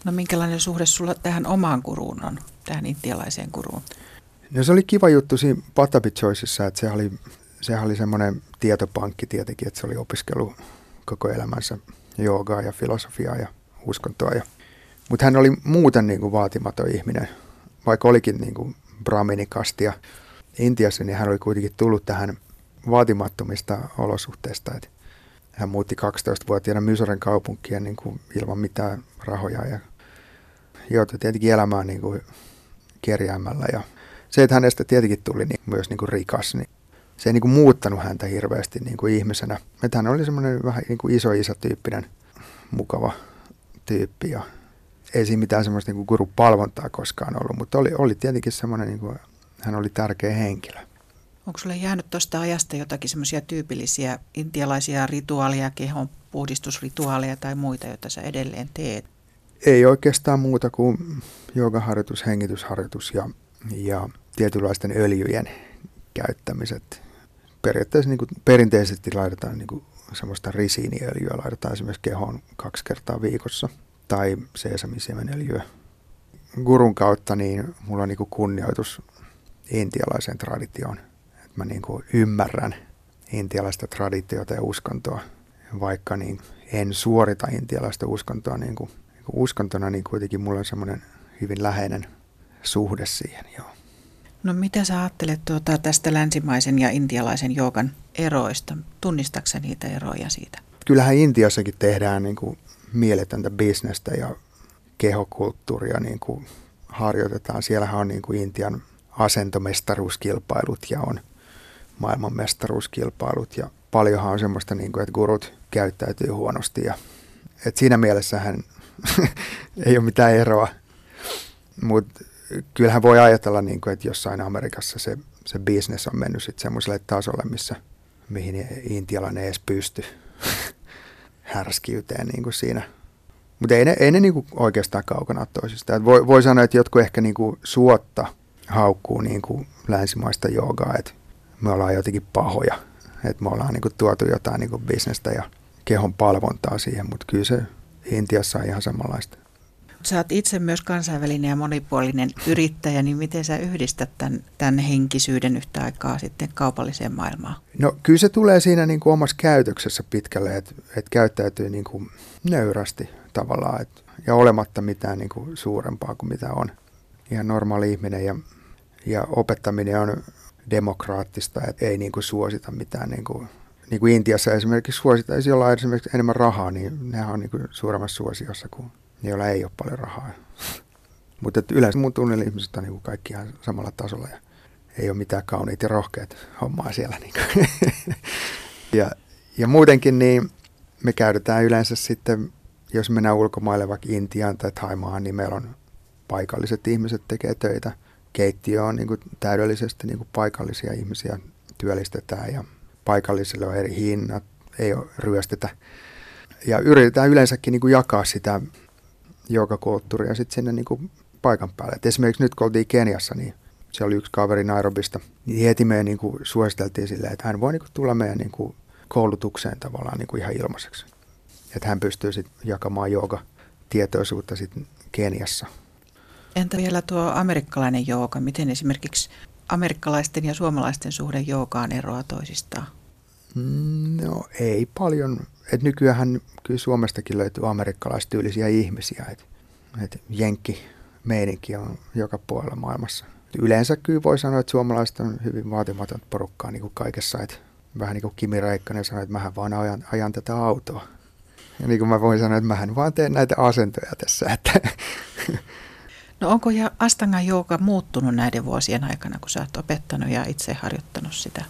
No minkälainen suhde sulla tähän omaan kuruun on, tähän intialaiseen kuruun? No se oli kiva juttu siinä Patabi Choiceissa, että se oli, se oli semmoinen tietopankki tietenkin, että se oli opiskellut koko elämänsä joogaa ja filosofiaa ja uskontoa ja mutta hän oli muuten niin kuin vaatimaton ihminen, vaikka olikin niin kuin brahminikastia Intiassa, niin hän oli kuitenkin tullut tähän vaatimattomista olosuhteista. Että hän muutti 12-vuotiaana Mysoren kaupunkiin niin kuin ilman mitään rahoja ja joutui tietenkin elämään niin kuin kerjäämällä. Ja se, että hänestä tietenkin tuli niin myös niin kuin rikas, niin se ei niin kuin muuttanut häntä hirveästi niin kuin ihmisenä. Että hän oli semmoinen vähän niin kuin iso isä-tyyppinen, mukava tyyppi ja ei siinä mitään semmoista niin gurupalvontaa koskaan ollut, mutta oli, oli tietenkin semmoinen, niin kuin, hän oli tärkeä henkilö. Onko sulle jäänyt tuosta ajasta jotakin semmoisia tyypillisiä intialaisia rituaaleja, kehon puhdistusrituaaleja tai muita, joita sä edelleen teet? Ei oikeastaan muuta kuin joogaharjoitus, hengitysharjoitus ja, ja tietynlaisten öljyjen käyttämiset. Periaatteessa niin kuin perinteisesti laitetaan niin kuin semmoista risiiniöljyä, laitetaan esimerkiksi kehoon kaksi kertaa viikossa – tai seesamisiemenöljyä. Gurun kautta niin mulla on niin kuin kunnioitus intialaiseen traditioon. Mä niin kuin ymmärrän intialaista traditiota ja uskontoa, vaikka niin en suorita intialaista uskontoa niin kuin, niin kuin uskontona, niin kuitenkin mulla on semmoinen hyvin läheinen suhde siihen. Joo. No mitä sä ajattelet tuota, tästä länsimaisen ja intialaisen joogan eroista? Tunnistatko niitä eroja siitä? Kyllähän Intiassakin tehdään niin kuin mieletöntä bisnestä ja kehokulttuuria niin kuin harjoitetaan. Siellähän on niin kuin Intian asentomestaruuskilpailut ja on maailmanmestaruuskilpailut ja paljonhan on semmoista, niin kuin, että gurut käyttäytyy huonosti ja että siinä mielessähän ei ole mitään eroa, mutta kyllähän voi ajatella, niin kuin, että jossain Amerikassa se, se business on mennyt sitten semmoiselle tasolle, missä, mihin intialainen edes pysty härskiyteen niin kuin siinä. Mutta ei ne, ei ne niinku oikeastaan kaukana toisistaan. voi, voi sanoa, että jotkut ehkä niinku suotta haukkuu niinku länsimaista joogaa, että me ollaan jotenkin pahoja. Että me ollaan niinku tuotu jotain niinku bisnestä ja kehon palvontaa siihen, mutta kyllä se Intiassa on ihan samanlaista. Sä oot itse myös kansainvälinen ja monipuolinen yrittäjä, niin miten sä yhdistät tämän, tämän henkisyyden yhtä aikaa sitten kaupalliseen maailmaan? No kyllä se tulee siinä niin kuin omassa käytöksessä pitkälle, että, että käyttäytyy niin kuin nöyrästi tavallaan että, ja olematta mitään niin kuin suurempaa kuin mitä on. Ihan normaali ihminen ja, ja opettaminen on demokraattista, että ei niin kuin suosita mitään niin kuin niin kuin Intiassa esimerkiksi suositaisi jolla esimerkiksi enemmän rahaa, niin nehän on niin kuin suuremmassa suosiossa kuin ne, joilla ei ole paljon rahaa. Mutta yleensä mun tunnelin ihmiset on niin kaikki ihan samalla tasolla ja ei ole mitään kauniita ja rohkeat hommaa siellä. Niin kuin. ja, ja muutenkin niin me käytetään yleensä sitten, jos mennään ulkomaille vaikka Intiaan tai Taimaahan, niin meillä on paikalliset ihmiset tekee töitä. Keittiö on niin kuin täydellisesti niin kuin paikallisia ihmisiä työllistetään ja paikallisille on eri hinnat, ei ole ryöstetä. Ja yritetään yleensäkin niin kuin jakaa sitä kulttuuria sitten sinne niin kuin paikan päälle. Et esimerkiksi nyt kun oltiin Keniassa, niin se oli yksi kaveri Nairobista, niin heti me niin kuin suositeltiin silleen, että hän voi niin kuin tulla meidän niin kuin koulutukseen tavallaan niin kuin ihan ilmaiseksi. Että hän pystyy sitten jakamaan jooga tietoisuutta sitten Keniassa. Entä vielä tuo amerikkalainen jooga? Miten esimerkiksi amerikkalaisten ja suomalaisten suhde joogaan eroaa toisistaan? No ei paljon. Et nykyään kyllä Suomestakin löytyy amerikkalaistyylisiä ihmisiä. Et, et jenkki meininki on joka puolella maailmassa. Yleensä kyllä voi sanoa, että suomalaiset on hyvin vaatimaton porukkaa niin kuin kaikessa. Et vähän niin kuin Kimi Räikkönen sanoi, että mähän vaan ajan, ajan tätä autoa. Ja niin kuin mä voin sanoa, että mähän vaan teen näitä asentoja tässä. Että No onko ja Astanga Jouka muuttunut näiden vuosien aikana, kun sä oot opettanut ja itse harjoittanut sitä?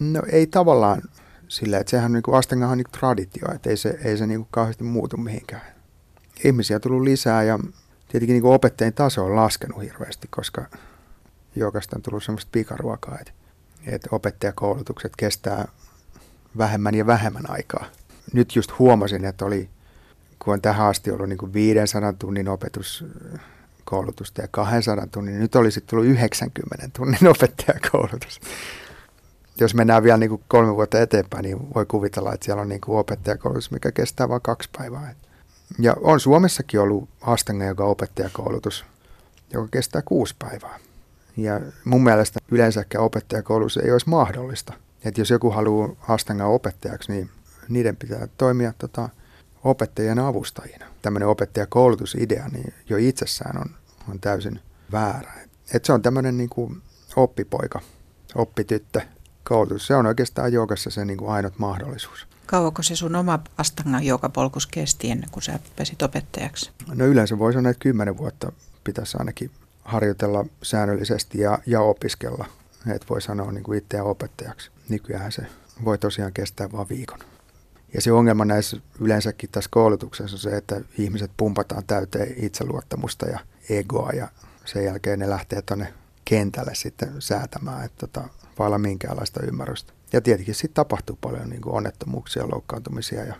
No ei tavallaan sillä, että sehän on niin kuin Astangahan on niin traditio, että ei se, ei se niin kuin kauheasti muutu mihinkään. Ihmisiä on tullut lisää ja tietenkin niin kuin opettajien taso on laskenut hirveästi, koska jokaista on tullut semmoista pikaruokaa, että, että opettajakoulutukset kestää vähemmän ja vähemmän aikaa. Nyt just huomasin, että oli, kun on tähän asti ollut niin kuin 500 tunnin opetuskoulutusta ja 200 tunnin, niin nyt olisi tullut 90 tunnin opettajakoulutus jos mennään vielä niin kuin kolme vuotta eteenpäin, niin voi kuvitella, että siellä on niin kuin opettajakoulutus, mikä kestää vain kaksi päivää. Ja on Suomessakin ollut Astanga, joka opettajakoulutus, joka kestää kuusi päivää. Ja mun mielestä yleensäkään opettajakoulutus ei olisi mahdollista. Että jos joku haluaa Astanga opettajaksi, niin niiden pitää toimia tota, opettajien avustajina. Tämmöinen opettajakoulutusidea niin jo itsessään on, on täysin väärä. Et se on tämmöinen niin kuin oppipoika, oppityttö, koulutus. Se on oikeastaan joogassa se niin kuin ainut mahdollisuus. Kauanko se sun oma astanga polkus kesti ennen kuin sä pesit opettajaksi? No yleensä voi sanoa, että kymmenen vuotta pitäisi ainakin harjoitella säännöllisesti ja, ja opiskella. Että voi sanoa niin kuin itseään opettajaksi. Nykyään se voi tosiaan kestää vain viikon. Ja se ongelma näissä yleensäkin tässä koulutuksessa on se, että ihmiset pumpataan täyteen itseluottamusta ja egoa ja sen jälkeen ne lähtee tuonne kentälle sitten säätämään. Että tota, vailla minkäänlaista ymmärrystä. Ja tietenkin sitten tapahtuu paljon niin onnettomuuksia, loukkaantumisia. Ja,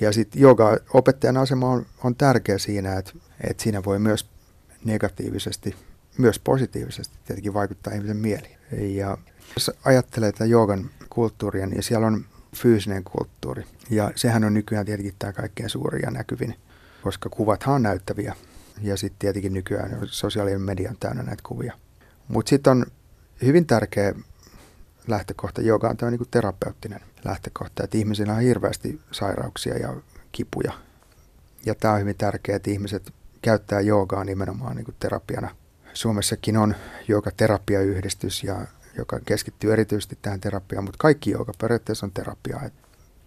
ja sitten joka opettajan asema on, on tärkeä siinä, että, että siinä voi myös negatiivisesti, myös positiivisesti tietenkin vaikuttaa ihmisen mieliin. Ja jos ajattelee tätä joogan kulttuuria, niin siellä on fyysinen kulttuuri. Ja sehän on nykyään tietenkin tämä kaikkein suurin ja näkyvin, koska kuvathan on näyttäviä. Ja sitten tietenkin nykyään sosiaalinen media on täynnä näitä kuvia. Mutta sitten on hyvin tärkeä lähtökohta, joka on niin kuin terapeuttinen lähtökohta, että ihmisillä on hirveästi sairauksia ja kipuja. Ja tämä on hyvin tärkeää, että ihmiset käyttää joogaa nimenomaan niin kuin terapiana. Suomessakin on terapiayhdistys, ja joka keskittyy erityisesti tähän terapiaan, mutta kaikki jooga periaatteessa on terapiaa.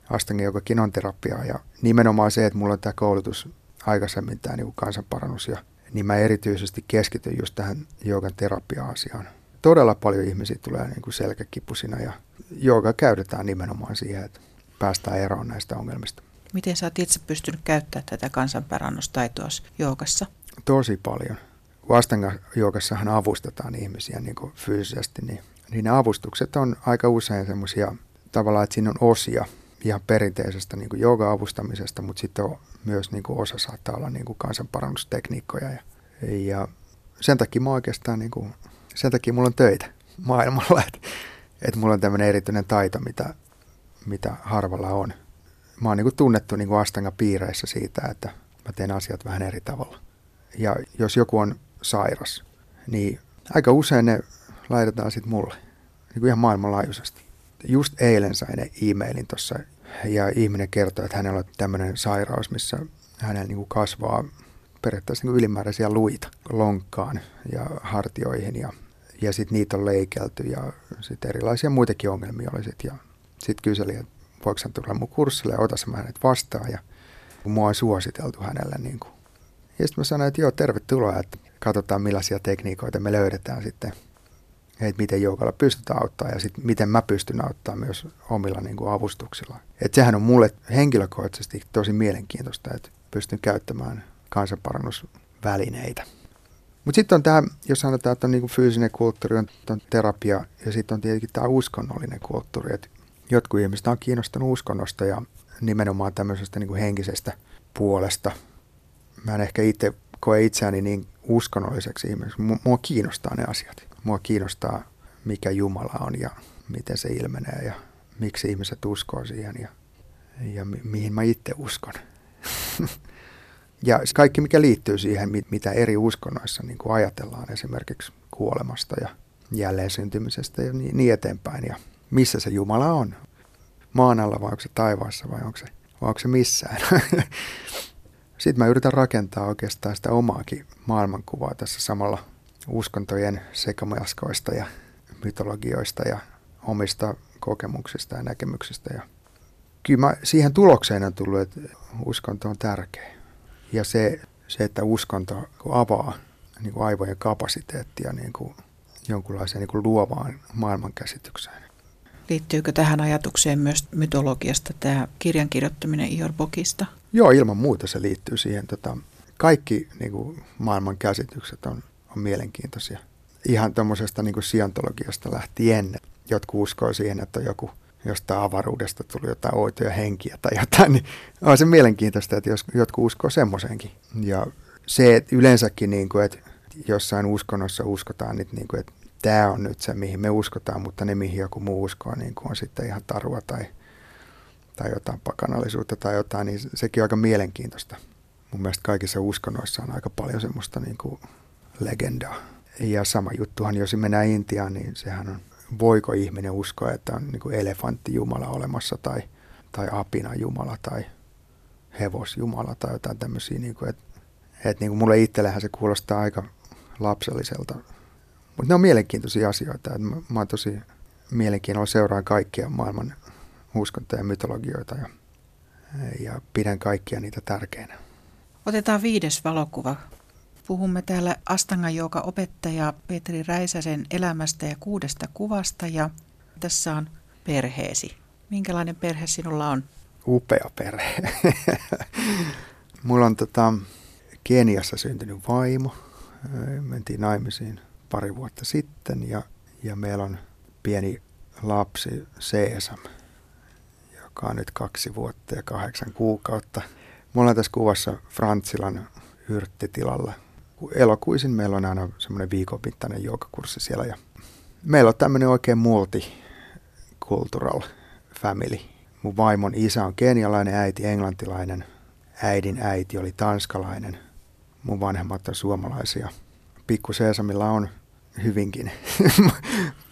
Astangi jokakin on terapiaa ja nimenomaan se, että mulla on tämä koulutus aikaisemmin, tämä niin kansanparannus, ja, niin mä erityisesti keskityn just tähän joogan terapia-asiaan todella paljon ihmisiä tulee niin kuin selkäkipusina ja jooga käytetään nimenomaan siihen, että päästään eroon näistä ongelmista. Miten sä oot itse pystynyt käyttämään tätä kansanparannustaitoa joogassa? Tosi paljon. Vastanga joogassahan avustetaan ihmisiä niin kuin fyysisesti, niin, niin ne avustukset on aika usein semmoisia tavallaan, että siinä on osia, ihan perinteisestä niin jooga-avustamisesta, mutta sitten on myös niin kuin osa saattaa olla niin kuin kansanparannustekniikkoja. Ja, ja sen takia mä oikeastaan, niin kuin, sen takia mulla on töitä maailmalla, että, että mulla on tämmöinen erityinen taito, mitä, mitä harvalla on. Mä oon niin kuin tunnettu niin kuin Astanga-piireissä siitä, että mä teen asiat vähän eri tavalla. Ja jos joku on sairas, niin aika usein ne laitetaan sitten mulle, niin kuin ihan maailmanlaajuisesti. Just eilen sain e-mailin tuossa ja ihminen kertoi, että hänellä on tämmöinen sairaus, missä hänellä niin kuin kasvaa periaatteessa niin ylimääräisiä luita lonkkaan ja hartioihin ja, ja sitten niitä on leikelty ja sitten erilaisia muitakin ongelmia oli sitten. Ja sitten kyseli, että voiko hän tulla mun kurssille ja ota mä hänet vastaan ja mua on suositeltu hänelle. Niin kuin. Ja sitten mä sanoin, että joo, tervetuloa, että katsotaan millaisia tekniikoita me löydetään sitten, että miten joukalla pystytään auttaa ja sitten miten mä pystyn auttamaan myös omilla niin kuin avustuksilla. Että sehän on mulle henkilökohtaisesti tosi mielenkiintoista, että pystyn käyttämään kansanparannusvälineitä. Mutta sitten on tämä, jos sanotaan, että on niinku fyysinen kulttuuri, on, on terapia ja sitten on tietenkin tämä uskonnollinen kulttuuri. Et jotkut ihmiset on kiinnostunut uskonnosta ja nimenomaan tämmöisestä niinku henkisestä puolesta. Mä en ehkä itse koe itseäni niin uskonnolliseksi ihmiseksi. Mua kiinnostaa ne asiat. Mua kiinnostaa, mikä Jumala on ja miten se ilmenee ja miksi ihmiset uskoo siihen ja, ja mi- mihin mä itse uskon. ja kaikki, mikä liittyy siihen, mitä eri uskonnoissa niin kuin ajatellaan esimerkiksi kuolemasta ja jälleen syntymisestä ja niin, niin eteenpäin. Ja missä se Jumala on? Maan alla vai onko se taivaassa vai onko se, vai onko se missään? Sitten mä yritän rakentaa oikeastaan sitä omaakin maailmankuvaa tässä samalla uskontojen sekamajaskoista ja mytologioista ja omista kokemuksista ja näkemyksistä. Ja kyllä mä siihen tulokseen on tullut, että uskonto on tärkeä. Ja se, se että uskonto avaa niin kuin aivojen kapasiteettia niin kuin jonkunlaiseen niin kuin luovaan maailmankäsitykseen. Liittyykö tähän ajatukseen myös mytologiasta tämä kirjan kirjoittaminen Ior Bokista? Joo, ilman muuta se liittyy siihen. Tota, kaikki niin kuin maailman käsitykset on, on mielenkiintoisia. Ihan tuommoisesta niin siantologiasta lähtien. Jotkut uskoo siihen, että joku jostain avaruudesta tuli jotain oitoja henkiä tai jotain, niin on se mielenkiintoista, että jos jotkut uskoo semmoisenkin. Ja se, että yleensäkin, niin kuin, että jossain uskonnossa uskotaan, että, niin kuin, että tämä on nyt se, mihin me uskotaan, mutta ne, mihin joku muu uskoo, niin kuin on sitten ihan tarua tai, tai jotain pakanallisuutta tai jotain, niin sekin on aika mielenkiintoista. Mun mielestä kaikissa uskonnoissa on aika paljon semmoista niin kuin legendaa. Ja sama juttuhan, jos mennään Intiaan, niin sehän on, voiko ihminen uskoa, että on niin kuin elefantti Jumala olemassa tai, tai apina Jumala tai hevos Jumala tai jotain tämmöisiä. Niin kuin, että, että niin kuin mulle itsellähän se kuulostaa aika lapselliselta mutta ne on mielenkiintoisia asioita. Että mä, mä oon tosi mielenkiinnolla seuraan kaikkia maailman uskontoja ja mytologioita ja, ja pidän kaikkia niitä tärkeinä. Otetaan viides valokuva. Puhumme täällä Astanga joka opettaja Petri Räisäsen elämästä ja kuudesta kuvasta ja tässä on perheesi. Minkälainen perhe sinulla on? Upea perhe. Mulla on tota, Keniassa syntynyt vaimo. Mentiin naimisiin pari vuotta sitten ja, ja meillä on pieni lapsi Seesam, joka on nyt kaksi vuotta ja kahdeksan kuukautta. Me ollaan tässä kuvassa Frantsilan yrttitilalla. Elokuisin meillä on aina semmoinen viikon mittainen joogakurssi siellä ja meillä on tämmöinen oikein multicultural family. Mun vaimon isä on kenialainen, äiti englantilainen, äidin äiti oli tanskalainen, mun vanhemmat on suomalaisia. Pikku Seesamilla on hyvinkin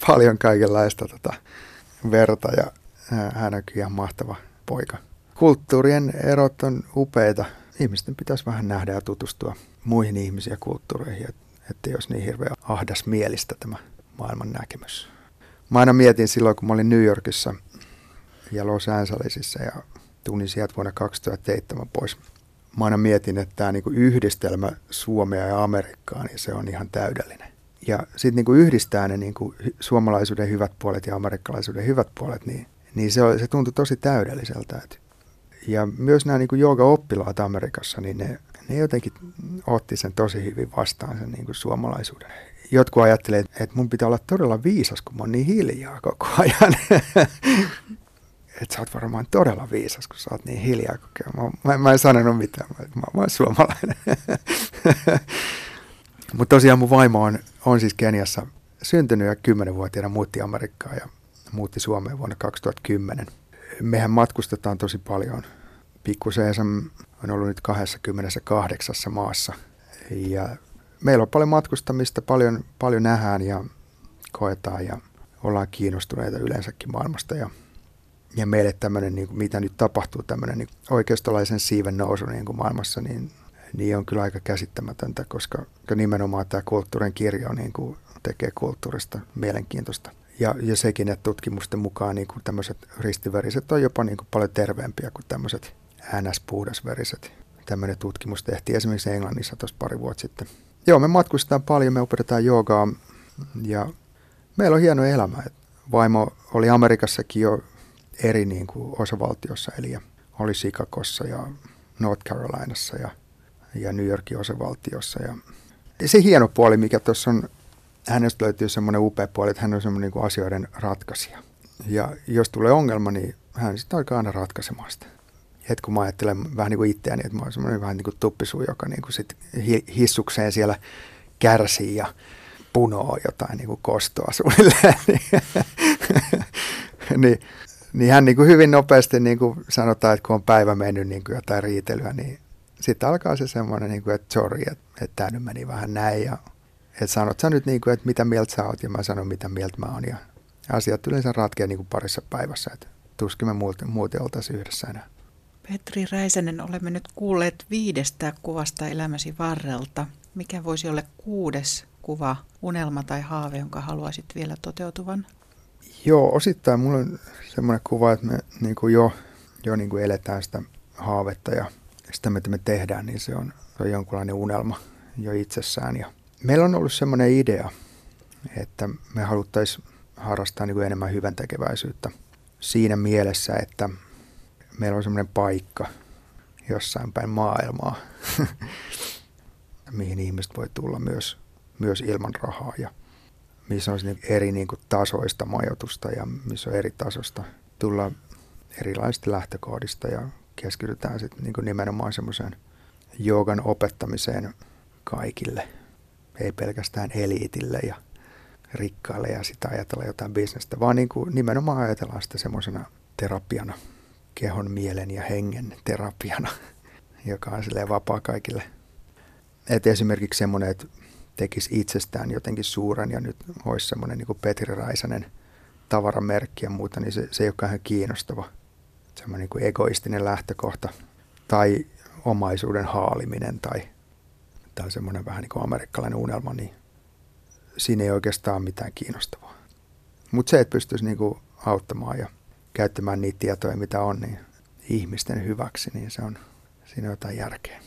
paljon kaikenlaista tota, verta ja hän on ihan mahtava poika. Kulttuurien erot on upeita. Ihmisten pitäisi vähän nähdä ja tutustua muihin ihmisiin ja kulttuureihin, että jos niin hirveän ahdas mielistä tämä maailman näkemys. Mä aina mietin silloin, kun mä olin New Yorkissa ja Los Angelesissa ja tulin sieltä vuonna 2007 pois. Mä aina mietin, että tämä niinku yhdistelmä Suomea ja Amerikkaa, niin se on ihan täydellinen ja sitten niin yhdistää ne niin kuin suomalaisuuden hyvät puolet ja amerikkalaisuuden hyvät puolet, niin, niin se, se tuntui tosi täydelliseltä. Et, ja myös nämä niin jooga-oppilaat Amerikassa, niin ne, ne jotenkin otti sen tosi hyvin vastaan, sen niin kuin suomalaisuuden. Jotkut ajattelee, että mun pitää olla todella viisas, kun mä oon niin hiljaa koko ajan. että sä oot varmaan todella viisas, kun sä oot niin hiljaa kokea. Mä, mä, mä en sanonut mitään, mä, mä, oon suomalainen. Mutta tosiaan mun vaimo on, on siis Keniassa syntynyt ja kymmenenvuotiaana muutti Amerikkaan ja muutti Suomeen vuonna 2010. Mehän matkustetaan tosi paljon. Pikkuseesa on ollut nyt 28 maassa ja meillä on paljon matkustamista, paljon, paljon nähdään ja koetaan ja ollaan kiinnostuneita yleensäkin maailmasta ja ja meille tämmöinen, niin mitä nyt tapahtuu, tämmöinen niin oikeistolaisen siiven nousu niin kuin maailmassa, niin, niin on kyllä aika käsittämätöntä, koska nimenomaan tämä kulttuurin kirjo niin kuin, tekee kulttuurista mielenkiintoista. Ja, ja sekin, että tutkimusten mukaan niin kuin tämmöiset ristiveriset on jopa niin kuin paljon terveempiä kuin tämmöiset NS-puhdasveriset. Tämmöinen tutkimus tehtiin esimerkiksi Englannissa tuossa pari vuotta sitten. Joo, me matkustetaan paljon, me opetetaan joogaa ja meillä on hieno elämä. Vaimo oli Amerikassakin jo eri niin kuin osavaltiossa, eli oli Chicagossa ja North Carolinassa ja, ja New Yorkin osavaltiossa. Ja se hieno puoli, mikä tuossa on, hänestä löytyy semmoinen upea puoli, että hän on semmoinen niin asioiden ratkaisija. Ja jos tulee ongelma, niin hän sitten alkaa aina ratkaisemaan sitä. Et kun mä ajattelen vähän niin kuin itseäni, että mä oon semmoinen vähän niin kuin tuppisuu, joka niin kuin sit hissukseen siellä kärsii ja punoo jotain niin kuin kostoa suunnilleen. niin niin hän niin kuin hyvin nopeasti niin kuin sanotaan, että kun on päivä mennyt niin kuin jotain riitelyä, niin sitten alkaa se semmoinen, niin kuin, että sorry, että, että tämä nyt meni vähän näin. Ja, että sanot sä nyt, niin kuin, että mitä mieltä sä oot ja mä sanon, mitä mieltä mä oon. Ja asiat yleensä ratkeaa niin kuin parissa päivässä, että tuskin me muuten, muuten oltaisiin yhdessä enää. Petri Räisänen, olemme nyt kuulleet viidestä kuvasta elämäsi varrelta. Mikä voisi olla kuudes kuva, unelma tai haave, jonka haluaisit vielä toteutuvan? Joo, osittain mulla on semmoinen kuva, että me niin kuin jo, jo niin kuin eletään sitä haavetta ja sitä, mitä me tehdään, niin se on, se on jonkunlainen unelma jo itsessään. Ja meillä on ollut semmoinen idea, että me haluttaisiin harrastaa niin kuin enemmän hyvän tekeväisyyttä siinä mielessä, että meillä on semmoinen paikka jossain päin maailmaa, mihin ihmiset voi tulla myös, myös ilman rahaa. Ja missä on eri niin kuin, tasoista majoitusta ja missä on eri tasosta tulla erilaisista lähtökohdista ja keskitytään sitten niin nimenomaan semmoiseen joogan opettamiseen kaikille, ei pelkästään eliitille ja rikkaille ja sitä ajatella jotain bisnestä, vaan niin kuin nimenomaan ajatellaan sitä semmoisena terapiana, kehon, mielen ja hengen terapiana, joka on silleen vapaa kaikille. Et esimerkiksi semmoinen, että tekisi itsestään jotenkin suuren ja nyt olisi semmoinen niin Petri Raisanen tavaramerkki ja muuta, niin se, se ei ole ihan kiinnostava. Semmoinen niin egoistinen lähtökohta tai omaisuuden haaliminen tai, tai semmoinen vähän niin kuin amerikkalainen unelma, niin siinä ei oikeastaan mitään kiinnostavaa. Mutta se, että pystyisi niin kuin auttamaan ja käyttämään niitä tietoja, mitä on, niin ihmisten hyväksi, niin se on, siinä on jotain järkeä.